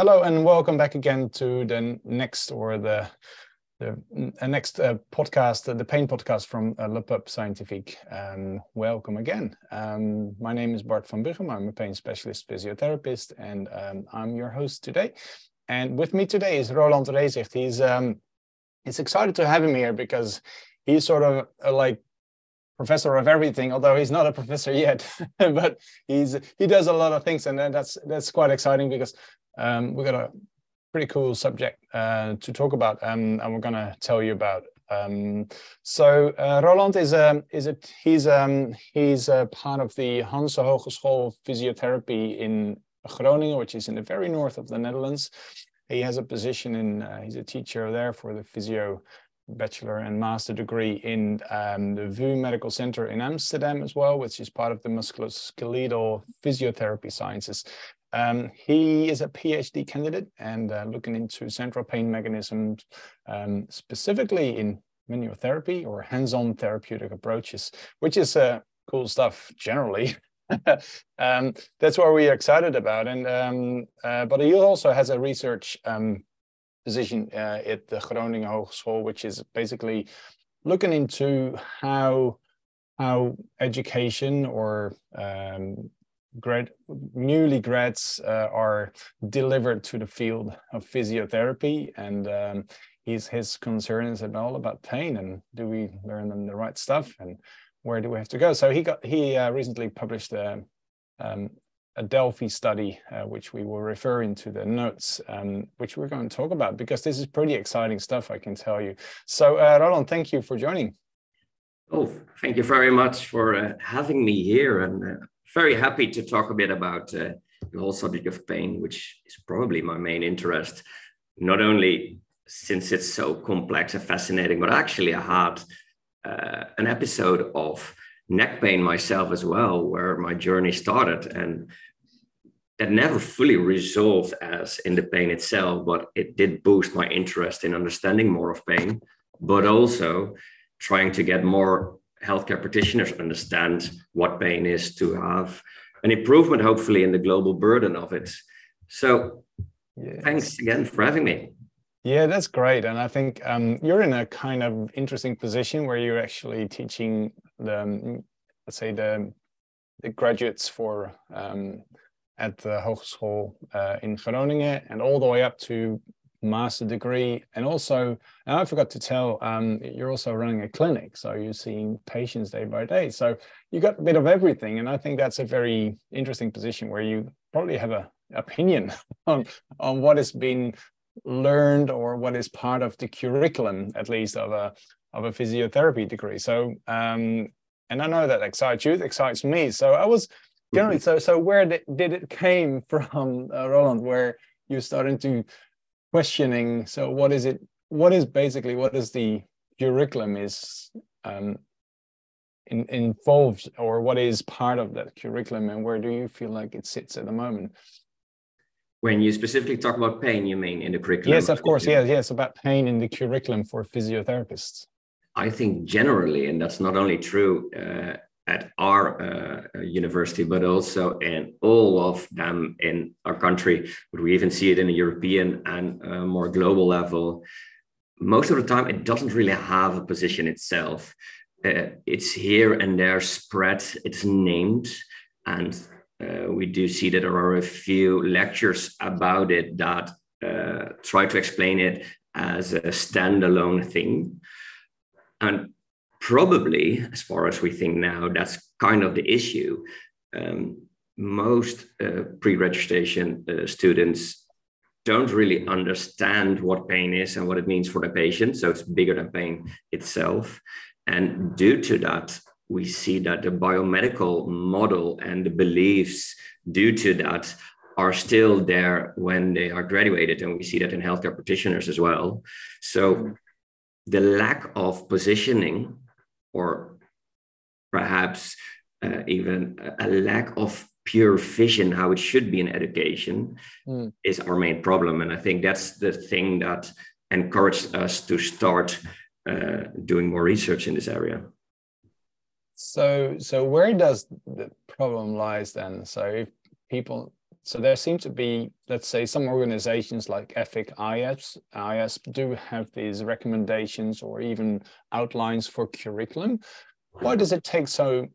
Hello and welcome back again to the next or the the uh, next uh, podcast, uh, the pain podcast from uh, Le. Um, welcome again. Um, my name is Bart van Buchem. I'm a pain specialist physiotherapist, and um, I'm your host today. And with me today is Roland Reezigt. He's um, he's excited to have him here because he's sort of uh, like professor of everything, although he's not a professor yet, but he's he does a lot of things, and that's that's quite exciting because um, we've got a pretty cool subject uh, to talk about, um, and we're going to tell you about. Um, so uh, Roland is a um, is a he's um he's a part of the Hanze Hogeschool Physiotherapy in Groningen, which is in the very north of the Netherlands. He has a position in uh, he's a teacher there for the physio bachelor and master degree in um, the VU Medical Center in Amsterdam as well, which is part of the musculoskeletal physiotherapy sciences. Um, he is a PhD candidate and uh, looking into central pain mechanisms, um, specifically in manual therapy or hands-on therapeutic approaches, which is uh, cool stuff generally. um, that's what we're excited about. And um, uh, but he also has a research um, position uh, at the Groningen Hogeschool, which is basically looking into how how education or um, grad newly grads uh, are delivered to the field of physiotherapy and um, his his concerns and all about pain and do we learn them the right stuff and where do we have to go so he got he uh, recently published a, um, a delphi study uh, which we will refer into the notes um, which we're going to talk about because this is pretty exciting stuff i can tell you so uh, roland thank you for joining Oh, thank you very much for uh, having me here. And uh, very happy to talk a bit about uh, the whole subject of pain, which is probably my main interest, not only since it's so complex and fascinating, but actually I had uh, an episode of neck pain myself as well, where my journey started and that never fully resolved as in the pain itself, but it did boost my interest in understanding more of pain, but also trying to get more healthcare practitioners understand what pain is to have an improvement, hopefully, in the global burden of it. So, yes. thanks again for having me. Yeah, that's great. And I think um, you're in a kind of interesting position where you're actually teaching the, let's say, the, the graduates for um, at the Hogeschool uh, in Groningen and all the way up to master degree. And also and i forgot to tell um, you're also running a clinic so you're seeing patients day by day. So you got a bit of everything and i think that's a very interesting position where you probably have a opinion on on what has been learned or what is part of the curriculum at least of a of a physiotherapy degree. So um and i know that excites you it excites me. So i was generally mm-hmm. so so where did, did it came from uh, roland where you're starting to questioning. So what is it what is basically what is the curriculum is um, in, involved or what is part of that curriculum and where do you feel like it sits at the moment? When you specifically talk about pain you mean in the curriculum? Yes of course. Yes yes about pain in the curriculum for physiotherapists. I think generally and that's not only true uh, at our uh, university, but also in all of them in our country. But we even see it in a European and uh, more global level. Most of the time, it doesn't really have a position itself. Uh, it's here and there spread, it's named. And uh, we do see that there are a few lectures about it that uh, try to explain it as a standalone thing. And probably, as far as we think now, that's kind of the issue. Um, most uh, pre-registration uh, students don't really understand what pain is and what it means for the patient. So it's bigger than pain itself. And due to that, we see that the biomedical model and the beliefs due to that are still there when they are graduated. And we see that in healthcare practitioners as well. So the lack of positioning or perhaps uh, even a lack of pure vision how it should be in education mm. is our main problem. And i think that's the thing that encouraged us to start uh, doing more research in this area. So so where does the problem lies then? So if people so there seem to be, let's say, some organizations like EFIC IASP, IASP do have these recommendations or even outlines for curriculum. Why does it take so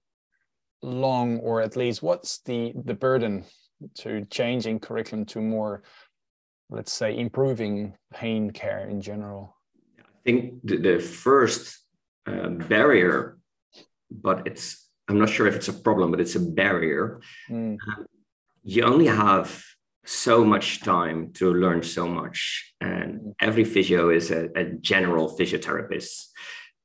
long, or at least what's the the burden to changing curriculum to more, let's say, improving pain care in general? I think the, the first uh, barrier, but it's I'm not sure if it's a problem, but it's a barrier. Mm. You only have so much time to learn so much, and every physio is a, a general physiotherapist.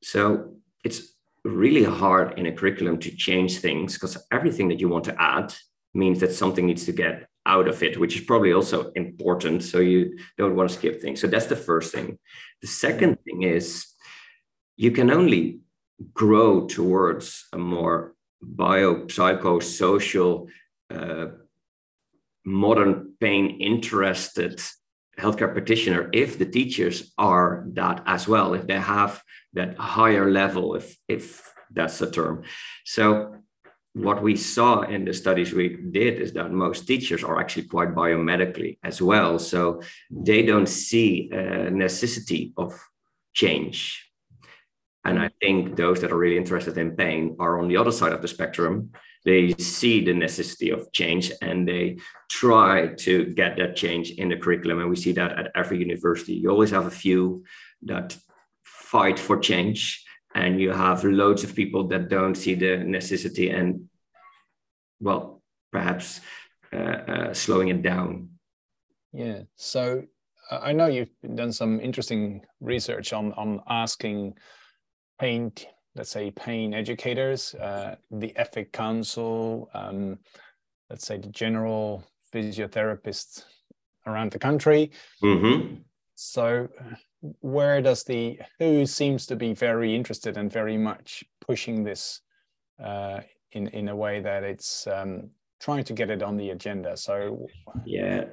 So it's really hard in a curriculum to change things because everything that you want to add means that something needs to get out of it, which is probably also important. So you don't want to skip things. So that's the first thing. The second thing is you can only grow towards a more biopsychosocial, uh, modern pain interested healthcare practitioner if the teachers are that as well, if they have that higher level, if if that's a term. So what we saw in the studies we did is that most teachers are actually quite biomedically as well. So they don't see a necessity of change. And I think those that are really interested in pain are on the other side of the spectrum. They see the necessity of change and they try to get that change in the curriculum. And we see that at every university. You always have a few that fight for change and you have loads of people that don't see the necessity and well perhaps uh, uh, slowing it down yeah so uh, i know you've done some interesting research on on asking pain let's say pain educators uh, the EFIC council um, let's say the general physiotherapists around the country mm-hmm. so where does the who seems to be very interested and very much pushing this uh, in in a way that it's um, trying to get it on the agenda. So yeah,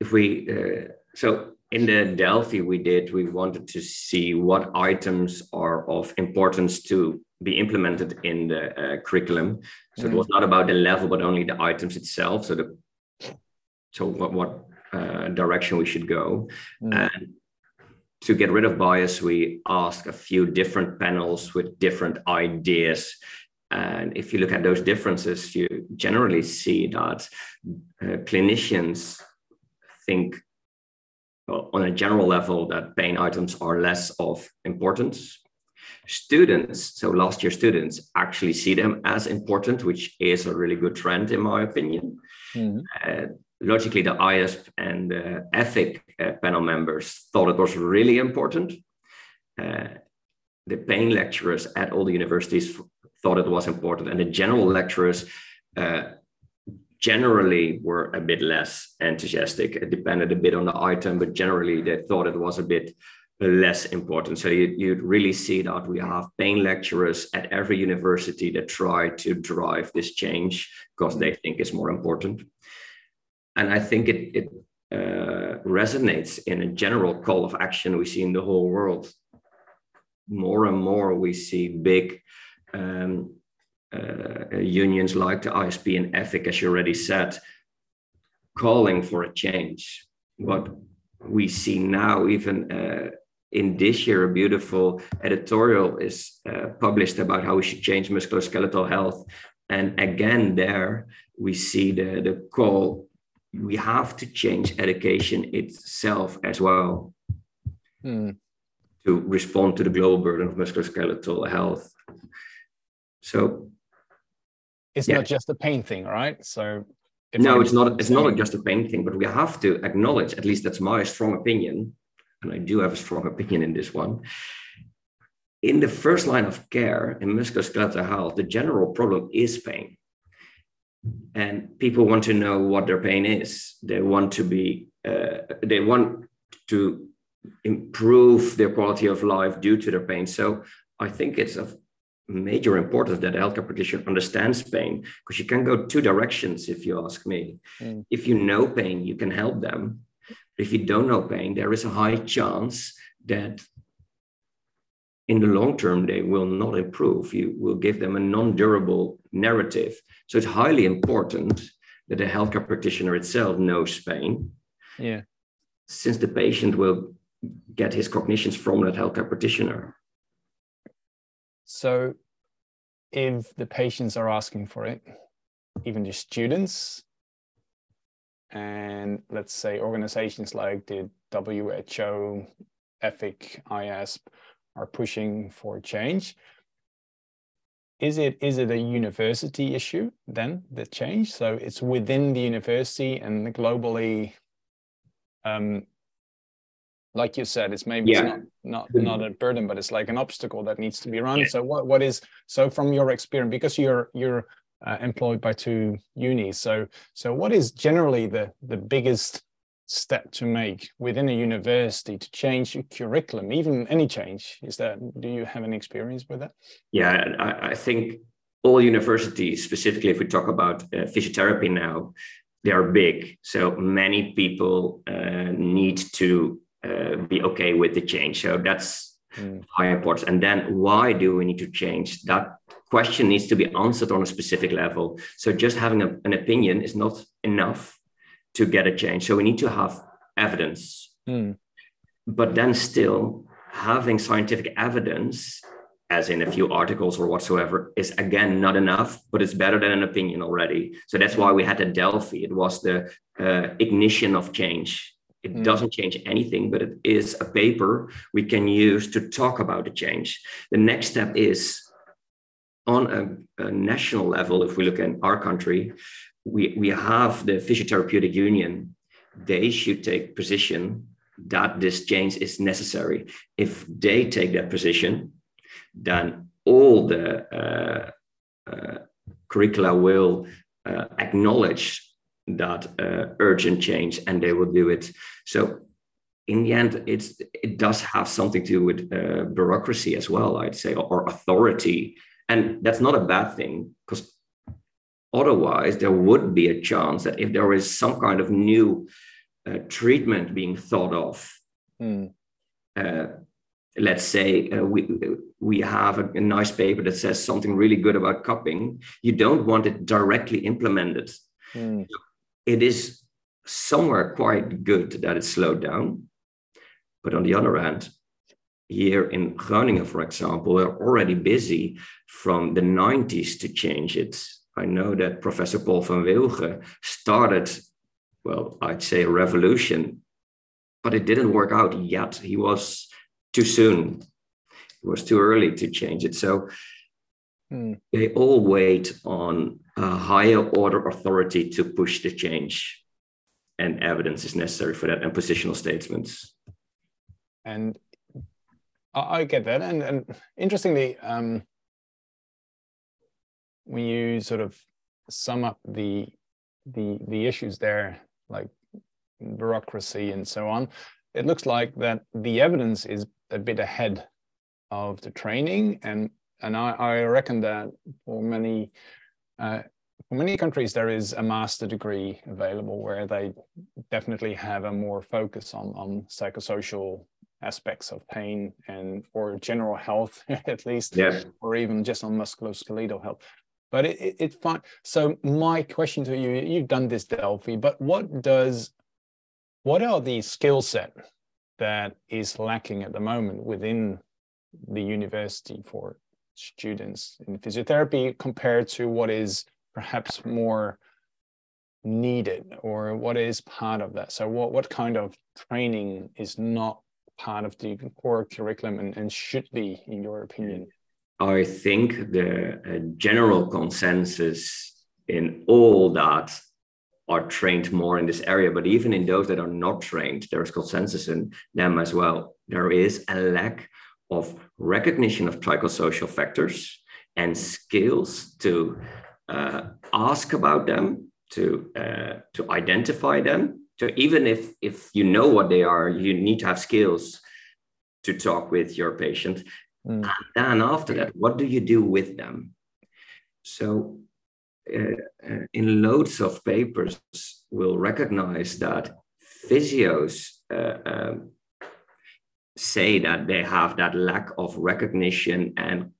if we uh, so in the Delphi we did, we wanted to see what items are of importance to be implemented in the uh, curriculum. So mm. it was not about the level, but only the items itself. So the so what what uh, direction we should go mm. and to get rid of bias, we ask a few different panels with different ideas. And if you look at those differences, you generally see that uh, clinicians think on a general level that pain items are less of importance. Students, so last year students, actually see them as important, which is a really good trend in my opinion. Mm-hmm. Uh, logically, the IASP and the EFIC uh, panel members thought it was really important. Uh, the pain lecturers at all the universities thought it was important, and the general lecturers uh, generally were a bit less enthusiastic. It depended a bit on the item, but generally they thought it was a bit less important. So you, you'd really see that we have pain lecturers at every university that try to drive this change because they think it's more important and I think it, it uh, resonates in a general call of action we see in the whole world. More and more, we see big um, uh, unions like the ISP and EFIC, as you already said, calling for a change. What we see now, even uh, in this year, a beautiful editorial is uh, published about how we should change musculoskeletal health. And again, there we see the, the call we have to change education itself as well hmm. to respond to the global burden of musculoskeletal health. So it's yeah. not just a pain thing, right? So no, it's not. It's not just a pain thing, but we have to acknowledge. At least that's my strong opinion, and I do have a strong opinion in this one. In the first line of care in musculoskeletal health, the general problem is pain and people want to know what their pain is they want to be uh, they want to improve their quality of life due to their pain so i think it's of major importance that a healthcare practitioner understands pain because you can go two directions if you ask me mm. if you know pain you can help them if you don't know pain there is a high chance that in the long term they will not improve you will give them a non-durable narrative so it's highly important that the healthcare practitioner itself knows pain. Yeah. Since the patient will get his cognitions from that healthcare practitioner. So if the patients are asking for it, even the students, and let's say organizations like the WHO, EFIC, IASP are pushing for change. Is it is it a university issue then the change? So it's within the university and globally. Um, like you said, it's maybe yeah. it's not not not a burden, but it's like an obstacle that needs to be run. Yeah. So what what is so from your experience because you're you're uh, employed by two unis. So so what is generally the the biggest step to make within a university to change a curriculum, even any change? Is that do you have any experience with that? Yeah, I, I think all universities, specifically if we talk about uh, physiotherapy now, they are big. So many people uh, need to uh, be okay with the change. So that's mm. high importance. And then why do we need to change? That question needs to be answered on a specific level. So just having a, an opinion is not enough to get a change. So we need to have evidence. Mm. But then still having scientific evidence as in a few articles or whatsoever, is again not enough, but it's better than an opinion already. So that's why we had the Delphi. It was the uh, ignition of change. It mm. doesn't change anything, but it is a paper we can use to talk about the change. The next step is on a, a national level, if we look at our country, we, we have the physiotherapeutic union. They should take position that this change is necessary. If they take that position, then all the uh, uh, curricula will uh, acknowledge that uh, urgent change and they will do it. So in the end it's it does have something to do with uh, bureaucracy as well i'd say or, authority. And that's not a bad thing because otherwise there would be a chance that if there is some kind of new uh, treatment being thought of mm. uh, let's say uh, we we have a, a, nice paper that says something really good about cupping you don't want it directly implemented. Mm it is somewhere quite good that it's slowed down. But on the other hand, here in Groningen, for example, we're already busy from the 90s to change it. I know that Professor Paul van Wilgen started, well, I'd say a revolution, but it didn't work out yet. He was too soon. It was too early to change it. So mm. they all wait on a higher order authority to push the change and evidence is necessary for that and positional statements. And i get that. And, and interestingly um, when you sort of sum up the the the issues there like bureaucracy and so on it looks like that the evidence is a bit ahead of the training. And and I, I reckon that for many uh, for many countries, there is a master degree available where they definitely have a more focus on, on psychosocial aspects of pain and or general health at least, yeah. or even just on musculoskeletal health. But it, it, it's fine. So my question to you, you've done this Delphi, but what does, what are the skill set that is lacking at the moment within the university for students in physiotherapy compared to what is perhaps more needed or what is part of that. So what, what kind of training is not part of the core curriculum and, and should be in your opinion? I think the uh, general consensus in all that are trained more in this area but even in those that are not trained there's consensus in them as well. There is a lack of recognition of psychosocial factors and skills to uh, ask about them, to uh, to identify them. So even if if you know what they are, you need to have skills to talk with your patient. Mm. And then after that, what do you do with them? So uh, uh in loads of papers, we'll recognize that physios uh, um, say that they have that lack of recognition and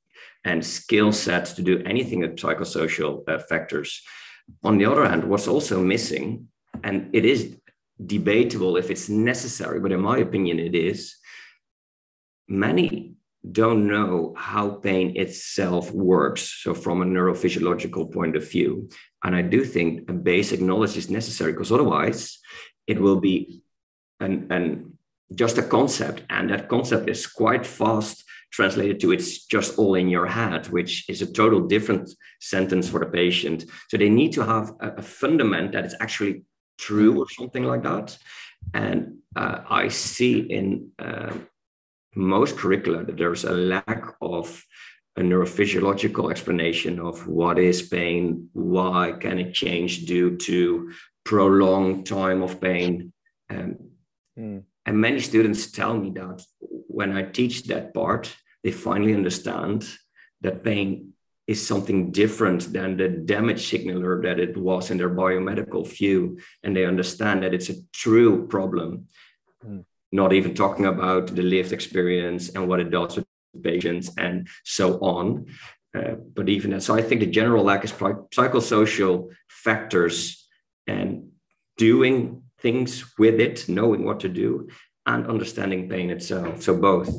and skill sets to do anything with psychosocial uh, factors. On the other hand, what's also missing, and it is debatable if it's necessary, but in my opinion, it is, many don't know how pain itself works. So, from a neurophysiological point of view. And I do think a basic knowledge is necessary because otherwise it will be an, an just a concept. And that concept is quite fast translated to it's just all in your head, which is a total different sentence for the patient. So they need to have a, a fundament that is actually true or something like that. And uh, I see in uh, most curricula that there's a lack of a neurophysiological explanation of what is pain, why can it change due to prolonged time of pain. Um, mm. And many students tell me that when I teach that part, they finally understand that pain is something different than the damage signaler that it was in their biomedical view. And they understand that it's a true problem. Mm. Not even talking about the lived experience and what it does with patients and so on. Uh, but even that, so I think the general lack is psychosocial factors and doing things with it, knowing what to do, and understanding pain itself. So both.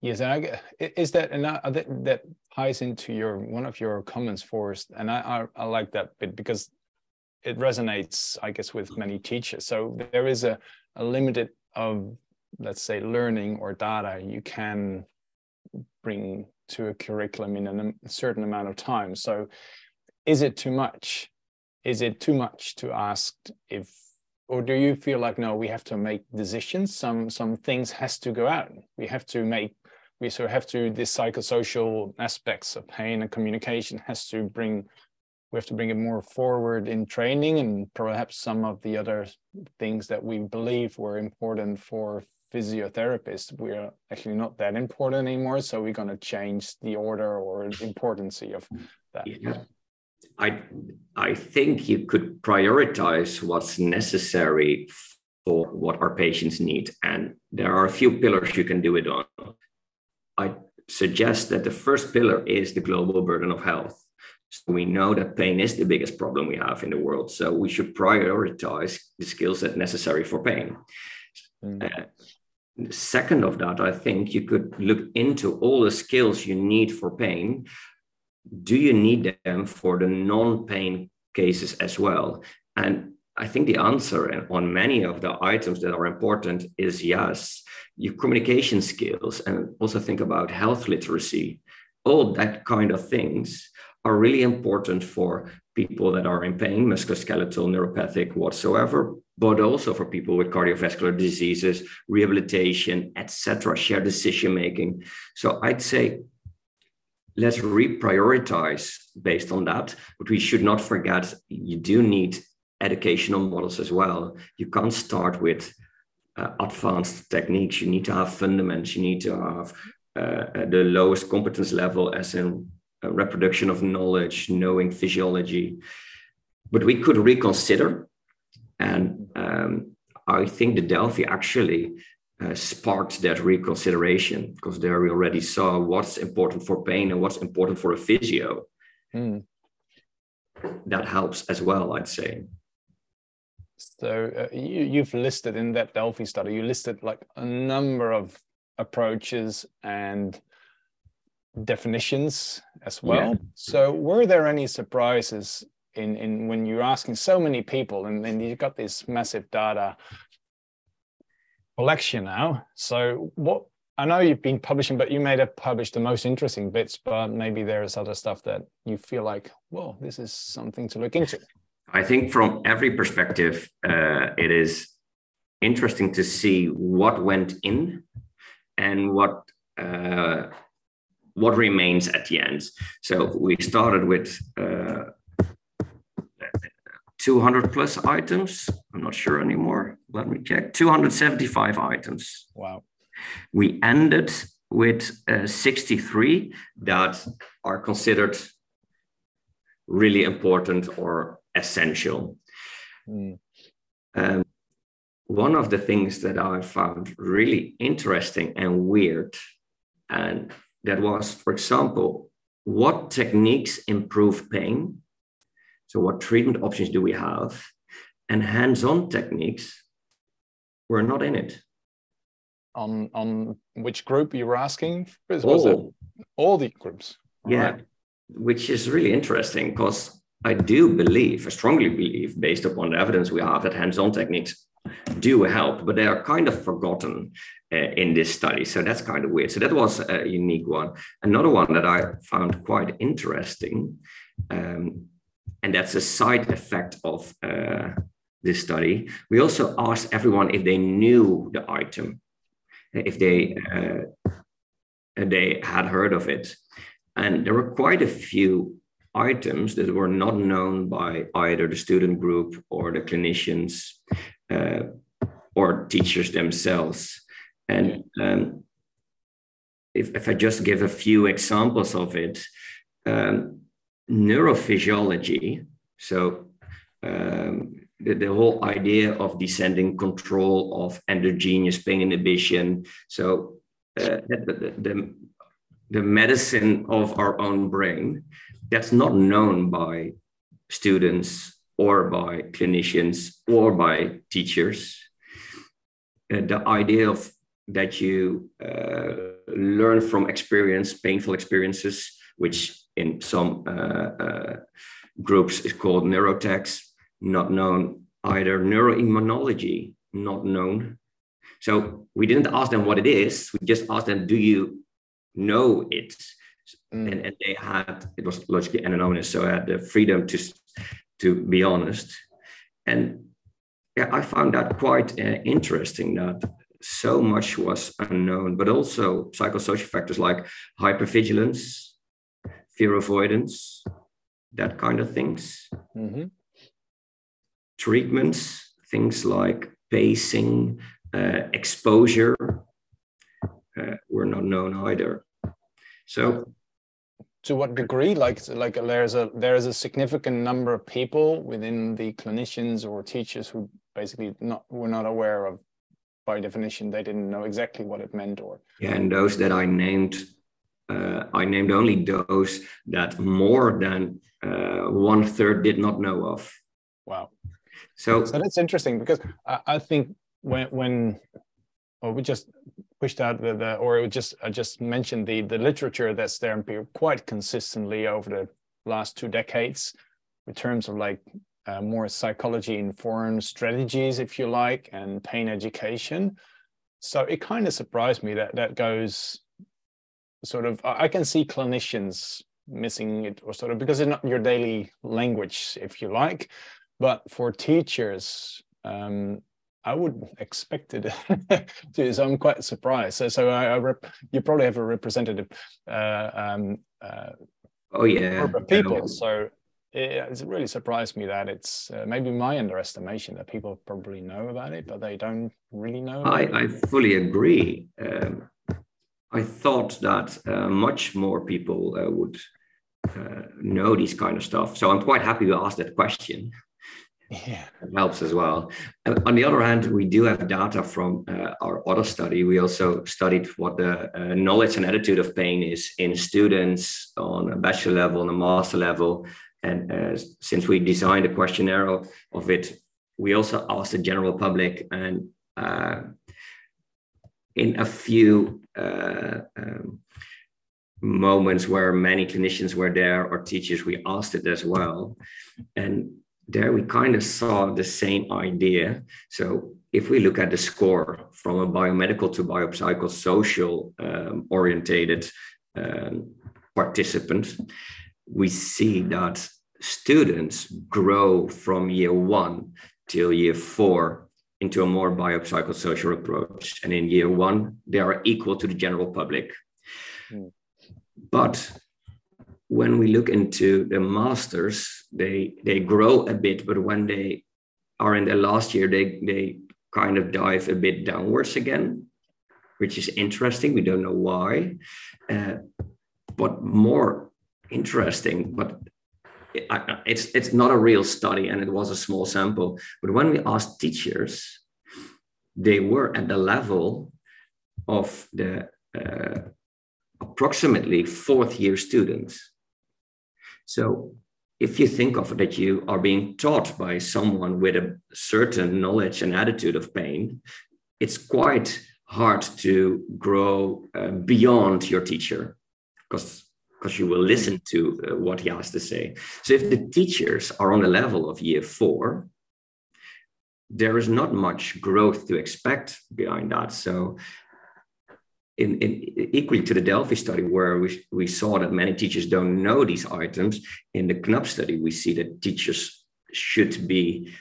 Yes, and I, is that and I, that, that ties into your one of your comments, Forrest, and I, I, I like that bit because it resonates, I guess, with many teachers. So there is a, a limited of let's say learning or data you can bring to a curriculum in a certain amount of time. So is it too much? Is it too much to ask if or do you feel like no we have to make decisions? Some some things has to go out. We have to make we sort of have to the psychosocial aspects of pain and communication has to bring we have to bring it more forward in training and perhaps some of the other things that we believe were important for physiotherapists. We're actually not that important anymore so we're going to change the order or importance of that. Yeah. I i think you could prioritize what's necessary for what our patients need and there are a few pillars you can do it on i suggest that the first pillar is the global burden of health so we know that pain is the biggest problem we have in the world so we should prioritize the skills that necessary for pain mm. uh, second of that, I think you could look into all the skills you need for pain. Do you need them for the non pain cases as well? And I think the answer on many of the items that are important is yes. Your communication skills, and also think about health literacy, all that kind of things are really important for people that are in pain, musculoskeletal, neuropathic, whatsoever, but also for people with cardiovascular diseases, rehabilitation, etc., shared decision making. So I'd say let's reprioritize based on that, but we should not forget you do need educational models as well. You can't start with uh, advanced techniques. You need to have fundamentals. You need to have uh, the lowest competence level, as in reproduction of knowledge, knowing physiology. But we could reconsider. And um, I think the Delphi actually uh, sparked that reconsideration because there we already saw what's important for pain and what's important for a physio. Mm. That helps as well, I'd say. So uh, you, you've listed in that Delphi study, you listed like a number of approaches and definitions as well. Yeah. So were there any surprises in, in when you're asking so many people and then you've got this massive data collection now. So what I know you've been publishing, but you may have published the most interesting bits, but maybe there's other stuff that you feel like, well, this is something to look into. I think from every perspective, uh, it is interesting to see what went in and what uh, what remains at the end. So we started with uh, 200 plus items. I'm not sure anymore. Let me check. 275 items. Wow. We ended with uh, 63 that are considered really important or essential. Mm. Um, one of the things that I found really interesting and weird and that was, for example, what techniques improve pain? So, what treatment options do we have? And hands on techniques were not in it. On, on which group you were asking? Was all. all the groups. All yeah, right. which is really interesting because I do believe, I strongly believe, based upon the evidence we have, that hands on techniques do help, but they are kind of forgotten uh, in this study. So that's kind of weird. So that was a unique one. Another one that I found quite interesting, um, and that's a side effect of uh, this study. We also asked everyone if they knew the item, if they uh, they had heard of it, and there were quite a few items that were not known by either the student group or the clinicians uh, or teachers themselves. And um, if, if I just give a few examples of it, um, neurophysiology, so um, the, the whole idea of descending control of endogenous pain inhibition, so uh, the, the, the medicine of our own brain, that's not known by students or by clinicians or by teachers. Uh, the idea of that you uh, learn from experience, painful experiences, which in some uh, uh groups is called neurotags, not known either. Neuroimmunology, not known. So we didn't ask them what it is. We just asked them, do you know it? Mm. And, and, they had, it was logically anonymous, so I had the freedom to to be honest. And yeah, I found that quite uh, interesting that so much was unknown, but also psychosocial factors like hypervigilance, fear avoidance, that kind of things. Mm-hmm. Treatments, things like pacing, uh, exposure, uh, were not known either. So to what degree like like there's a there's a significant number of people within the clinicians or teachers who basically not were not aware of by definition they didn't know exactly what it meant or yeah and those that i named uh, i named only those that more than uh, one third did not know of wow so so that's interesting because i, I think when when or we just pushed out the, the or it just I just mentioned the the literature that's there and quite consistently over the last two decades in terms of like uh, more psychology informed strategies, if you like, and pain education. So it kind of surprised me that that goes sort of. I can see clinicians missing it, or sort of because it's not your daily language, if you like. But for teachers, um, I would expect it to. So I'm quite surprised. So, so I, I rep, you probably have a representative. Uh, um, uh, oh yeah. Group of people. So it, it's really surprised me that it's uh, maybe my underestimation that people probably know about it, but they don't really know. I, I fully agree. Um, I thought that uh, much more people uh, would uh, know these kind of stuff. So I'm quite happy to ask that question yeah. It helps as well. on the other hand, we do have data from uh, our other study. We also studied what the uh, knowledge and attitude of pain is in students on a bachelor level and a master level. And uh, since we designed a questionnaire of, of, it, we also asked the general public and uh, in a few uh, um, moments where many clinicians were there or teachers, we asked it as well. And there we kind of saw the same idea. So if we look at the score from a biomedical to biopsychosocial um, orientated um, participant, we see that students grow from year one till year four into a more biopsychosocial approach. And in year one, they are equal to the general public. Mm. But when we look into the masters, they they grow a bit, but when they are in their last year, they they kind of dive a bit downwards again, which is interesting. We don't know why, uh, but more interesting. But it's it's not a real study, and it was a small sample. But when we asked teachers, they were at the level of the uh, approximately fourth year students So if you think of it that you are being taught by someone with a certain knowledge and attitude of pain, it's quite hard to grow uh, beyond your teacher because because you will listen to uh, what he has to say. So if the teachers are on the level of year four, there is not much growth to expect behind that. So in, in, equally to the Delphi study, where we, we saw that many teachers don't know these items, in the KNAP study, we see that teachers should be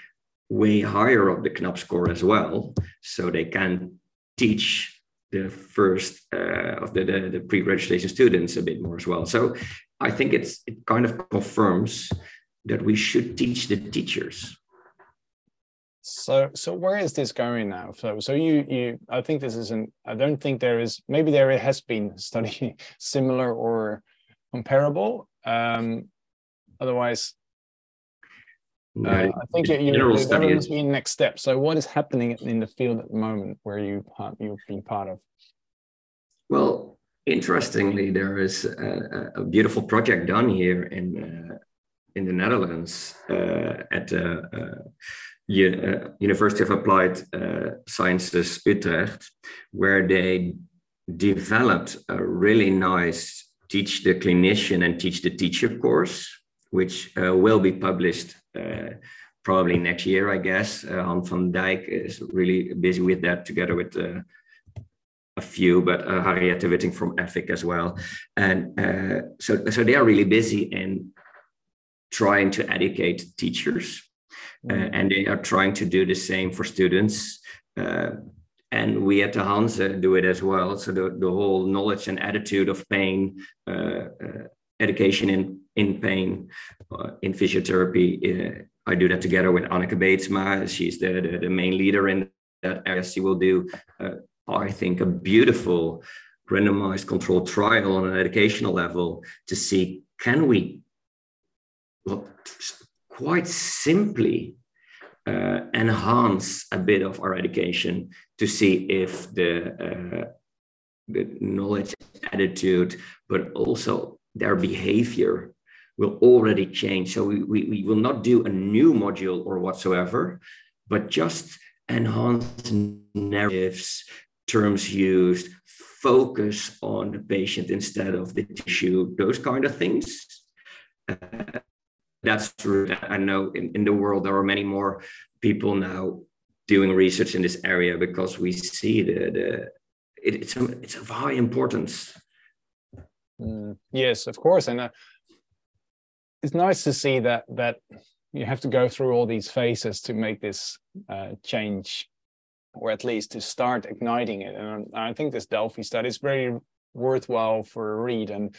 way higher up the KNAP score as well, so they can teach the first uh, of the, the, the, pre-registration students a bit more as well. So I think it's it kind of confirms that we should teach the teachers so, so where is this going now? So, so you, you, I think this isn't. I don't think there is. Maybe there has been study similar or comparable. Um, otherwise, uh, I think you, you, there must be next step. So, what is happening in the field at the moment where you you've been part of? Well, interestingly, there is a, a beautiful project done here in uh, in the Netherlands uh, at the uh, uh, University of Applied uh, Sciences Utrecht, where they developed a really nice teach the clinician and teach the teacher course, which uh, will be published probably next year, I guess. Uh, Han van Dijk is really busy with that together with uh, a few, but uh, Harriet Wittink from EFIC as well. And so, so they are really busy in trying to educate teachers uh, mm. and they are trying to do the same for students. Uh, and we at the Hanze do it as well. So the, the whole knowledge and attitude of pain, uh, education in, in pain, in physiotherapy, I do that together with Anneke Beetsma. She's the, the, the, main leader in that area. She will do, uh, I think, a beautiful randomized controlled trial on an educational level to see can we well, quite simply uh, enhance a bit of our education to see if the, uh, the knowledge attitude, but also their behavior will already change. So we, we, we will not do a new module or whatsoever, but just enhance narratives, terms used, focus on the patient instead of the tissue, those kind of things. Uh, that's true. I know in, in the world there are many more people now doing research in this area because we see the, the it, it's it's of high importance. Mm, yes, of course, and uh, it's nice to see that that you have to go through all these phases to make this uh, change, or at least to start igniting it. And I think this Delphi study is very worthwhile for a read and.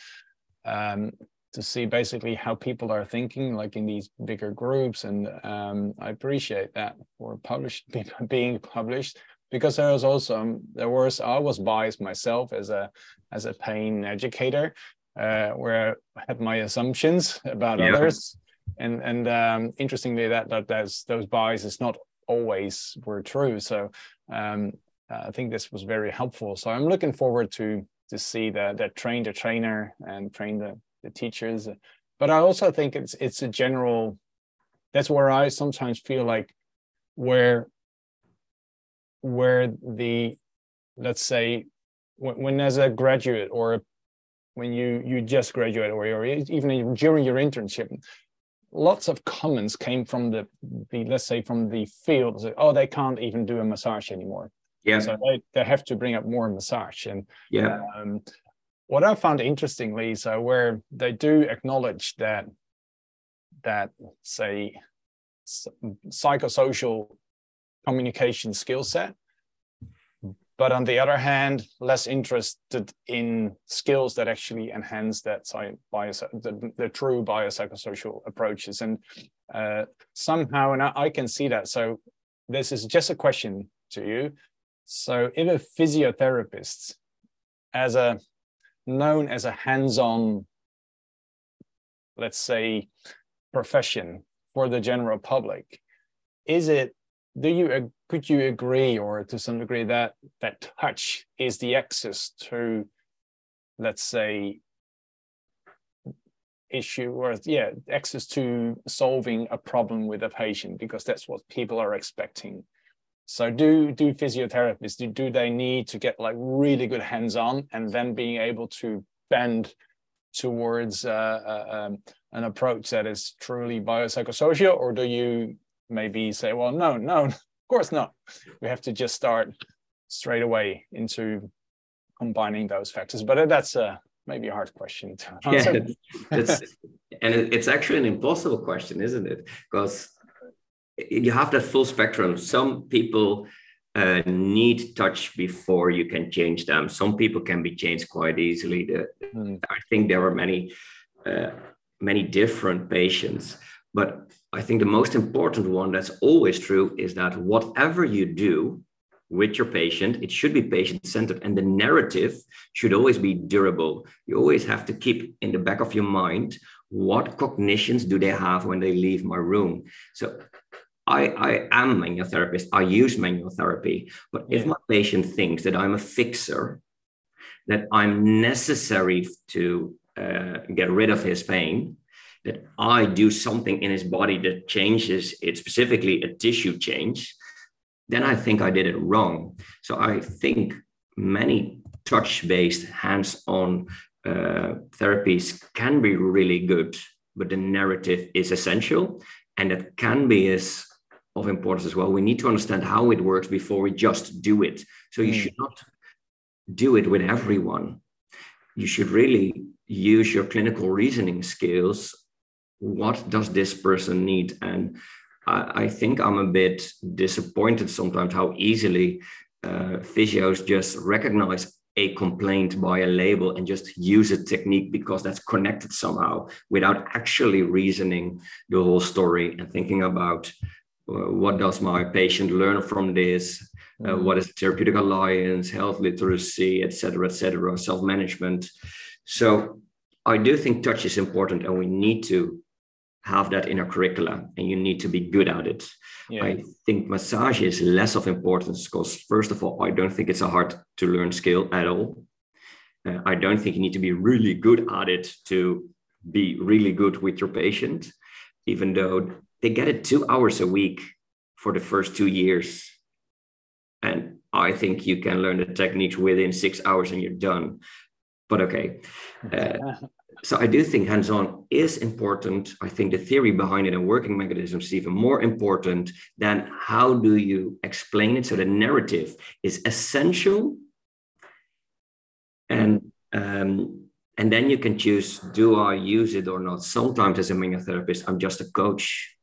Um, to see basically how people are thinking, like in these bigger groups. And um, I appreciate that for published being published because there was also there was I was biased myself as a as a pain educator, uh, where I had my assumptions about yeah. others, and and um, interestingly that that those those biases not always were true. So um, I think this was very helpful. So I'm looking forward to to see that that train the trainer and train the the teachers. But I also think it's it's a general. That's where I sometimes feel like where where the let's say when, when as a graduate or when you you just graduate or, or even during your internship lots of comments came from the, the let's say from the field like, oh they can't even do a massage anymore. Yeah. So they, they have to bring up more massage. And yeah. um, what I found interestingly so where they do acknowledge that that say psychosocial communication skill set, but on the other hand, less interested in skills that actually enhance that bios, the, the true biopsychosocial approaches. And uh, somehow, and I, I can see that. So this is just a question to you. So if a physiotherapist, as a known as a hands-on, let's say, profession for the general public. Is it? Do you could you agree, or to some degree, that that touch is the access to, let's say, issue or yeah access to solving a problem with a patient because that's what people are expecting? So do do physiotherapists do, do they need to get like really good hands-on and then being able to bend towards uh, uh, um, an approach that is truly biopsychosocial or do you maybe say well no no of course not we have to just start straight away into combining those factors but that's a maybe a hard question to answer. Yeah, it's, and it's actually an impossible question, isn't it? Because you have that full spectrum. Some people uh, need touch before you can change them. Some people can be changed quite easily. The, mm. I think there are many, uh, many different patients, but I think the most important one that's always true is that whatever you do, with your patient. It should be patient centered, and the narrative should always be durable. You always have to keep in the back of your mind what cognitions do they have when they leave my room. So I, I am a manual therapist. I use manual therapy. But if my patient thinks that I'm a fixer, that I'm necessary to uh, get rid of his pain, that I do something in his body that changes it, specifically a tissue change, then I think I did it wrong. So I think many touch based, hands on uh, therapies can be really good, but the narrative is essential. And it can be as of importance as well. We need to understand how it works before we just do it. So you mm. should not do it with everyone. You should really use your clinical reasoning skills. What does this person need? And I, I think I'm a bit disappointed sometimes how easily uh, physios just recognize a complaint by a label and just use a technique because that's connected somehow without actually reasoning the whole story and thinking about uh, what does my patient learn from this uh, mm-hmm. what is therapeutic alliance health literacy etc etc self-management so i do think touch is important and we need to have that in a curricula and you need to be good at it. Yeah. I think massage is less of importance because, first of all, I don't think it's a hard to learn skill at all. Uh, I don't think you need to be really good at it to be really good with your patient, even though they get it two hours a week for the first two years. And I think you can learn the techniques within six hours and you're done. But okay. Uh, so I do think hands-on is important. I think the theory behind it and working mechanisms is even more important than how do you explain it. So the narrative is essential, and um, and then you can choose: do I use it or not? Sometimes, as a manual therapist, I'm just a coach,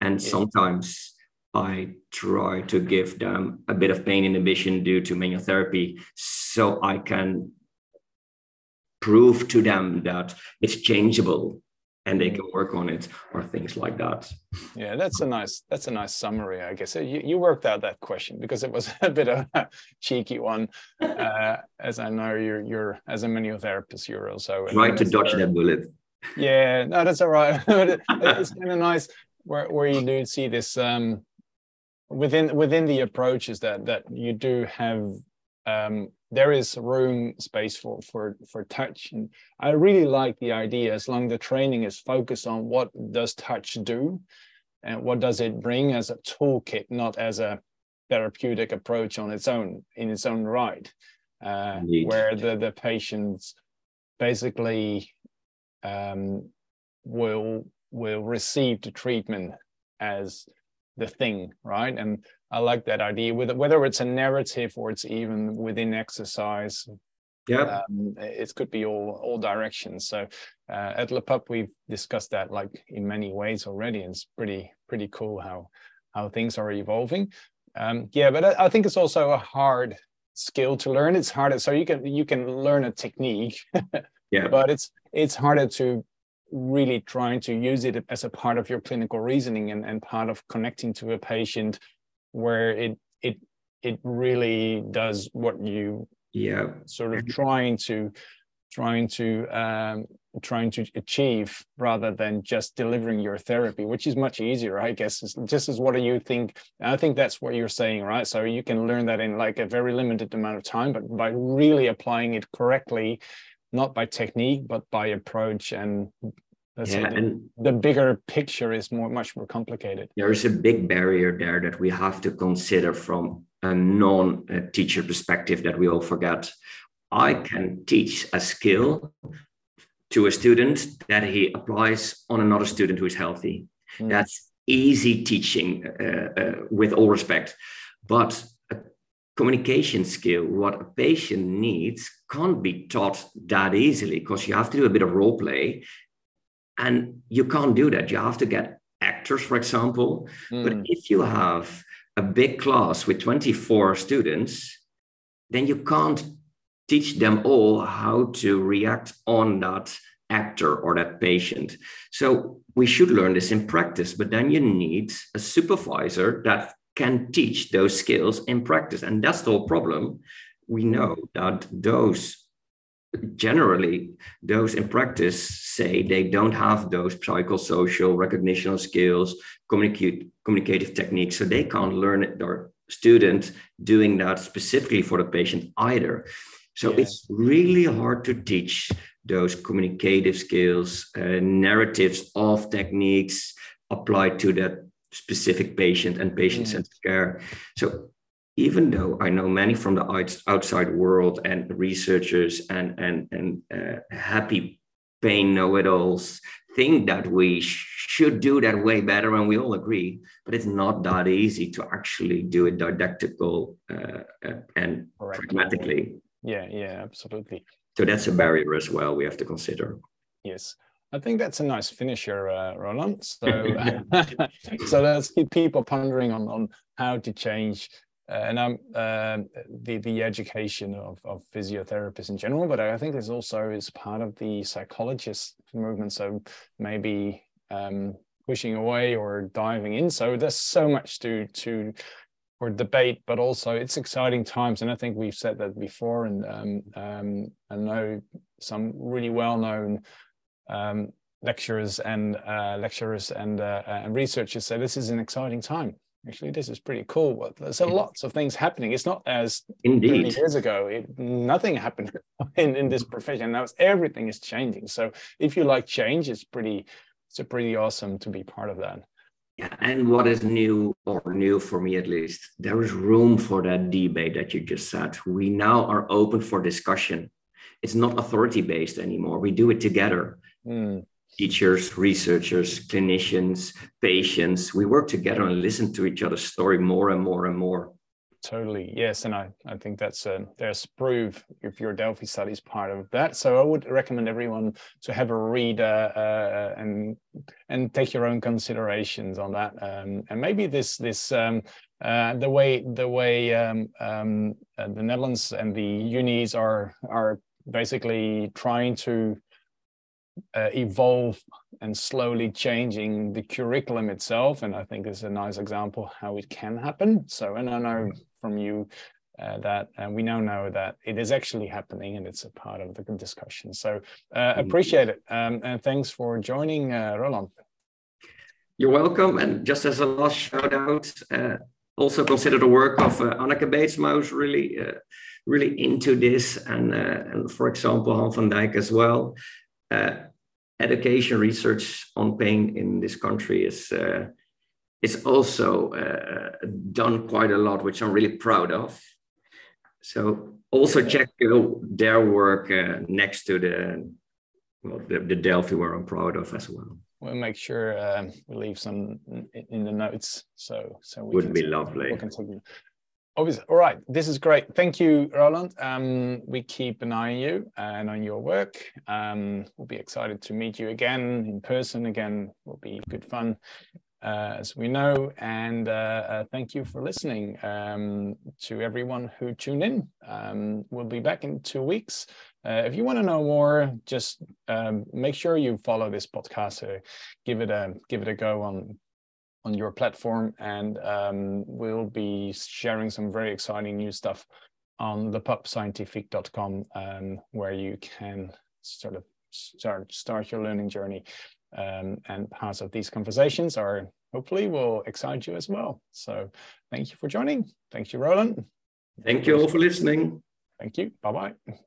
and sometimes I try to give them a bit of pain inhibition due to manual therapy, so I can prove to them that it's changeable and they can work on it or things like that. Yeah that's a nice that's a nice summary i guess. You, you worked out that question because it was a bit of a cheeky one. Uh, as i know you're you're as a manual therapist you're also trying to dodge that bullet. Yeah no that's all right. It's kind of nice where, where you do see this um within within the approaches that that you do have um there is room space for for for touch. And i really like the idea as long the training is focused on what does touch do and what does it bring as a toolkit not as a therapeutic approach on its own in its own right. Uh, where the the patients basically um, will will receive the treatment as the thing right and I like that idea. Whether it's a narrative or it's even within exercise, yeah, um, it could be all all directions. So uh, at Le Pub, we've discussed that like in many ways already, and it's pretty pretty cool how how things are evolving. Um, yeah, but I, I think it's also a hard skill to learn. It's harder, so you can you can learn a technique, yeah, but it's it's harder to really trying to use it as a part of your clinical reasoning and, and part of connecting to a patient where it it it really does what you yeah. sort of trying to trying to um, trying to achieve rather than just delivering your therapy which is much easier i guess. Just as what do you think i think that's what you're saying right? So you can learn that in like a very limited amount of time but by really applying it correctly not by technique but by approach and yeah, the, and the bigger picture is more much more complicated. There is a big barrier there that we have to consider from a non-teacher perspective that we all forget. I can teach a skill to a student that he applies on another student who is healthy. Mm. that's easy teaching uh, uh, with all respect. But a communication skill what a patient needs can't be taught that easily because you have to do a bit of role play and you can't do that. You have to get actors, for example. Mm. But if you have a big class with 24 students, then you can't teach them all how to react on that actor or that patient. So we should learn this in practice, but then you need a supervisor that can teach those skills in practice. And that's the whole problem. We know that those generally those in practice say they don't have those psychosocial recognition skills communicate communicative techniques so they can't learn their student doing that specifically for the patient either so yeah. it's really hard to teach those communicative skills uh, narratives of techniques applied to that specific patient and patient-centered yeah. care so even though I know many from the outside world and researchers and and and uh, happy pain know-it-alls think that we should do that way better, and we all agree, but it's not that easy to actually do it didactical uh, uh and Correct. pragmatically. Yeah, yeah, absolutely. So that's a barrier as well we have to consider. Yes. I think that's a nice finisher, uh, Roland. So, so let's keep people pondering on, on how to change and I'm uh, the the education of, of physiotherapists in general, but I think this also is part of the psychologist movement. So maybe um, pushing away or diving in. So there's so much to to for debate, but also it's exciting times. And I think we've said that before. And um, um, I know some really well known um, lecturers and uh, lecturers and uh, and researchers say this is an exciting time actually this is pretty cool. There's a lots of things happening. It's not as Indeed. years ago it, nothing happened in, in this profession. Now everything is changing. So if you like change it's pretty it's a pretty awesome to be part of that. Yeah and what is new or new for me at least there is room for that debate that you just said. We now are open for discussion. It's not authority based anymore. We do it together. Mm teachers, researchers, clinicians, patients. We work together and listen to each other's story more and more and more. Totally, yes, and I, I think that's a, there's proof if your Delphi study is part of that. So I would recommend everyone to have a read uh, uh, and and take your own considerations on that. Um, and maybe this this um, uh, the way the way um, um uh, the Netherlands and the unis are are basically trying to uh, evolve and slowly changing the curriculum itself. And I think it's a nice example how it can happen. So, and I know from you uh, that and we now know that it is actually happening and it's a part of the discussion. So uh, appreciate it. Um, and thanks for joining, uh, Roland. You're welcome. And just as a last shout out, uh, also consider the work of uh, Anneke Beetsma, who's really, uh, really into this. And, and for example, Han van Dijk as well uh, education research on pain in this country is uh, is also uh, done quite a lot, which I'm really proud of. So also check their work uh, next to the well the, the, Delphi where I'm proud of as well. We'll make sure um, we leave some in the notes so so we would be lovely. We can take Obviously, all right. This is great. Thank you, Roland. Um, we keep an eye on you and on your work. Um, we'll be excited to meet you again in person. Again, will be good fun, uh, as we know. And uh, uh, thank you for listening um, to everyone who tuned in. Um, we'll be back in two weeks. Uh, if you want to know more, just um, make sure you follow this podcast. Uh, give it a give it a go on on your platform, and um, we'll be sharing some very exciting new stuff on lepubscientifique.com, um, where you can sort of start start your learning journey. Um, and parts of these conversations are hopefully will excite you as well. So thank you for joining. Thank you, Roland. Thank you all for listening. Thank you. Bye bye.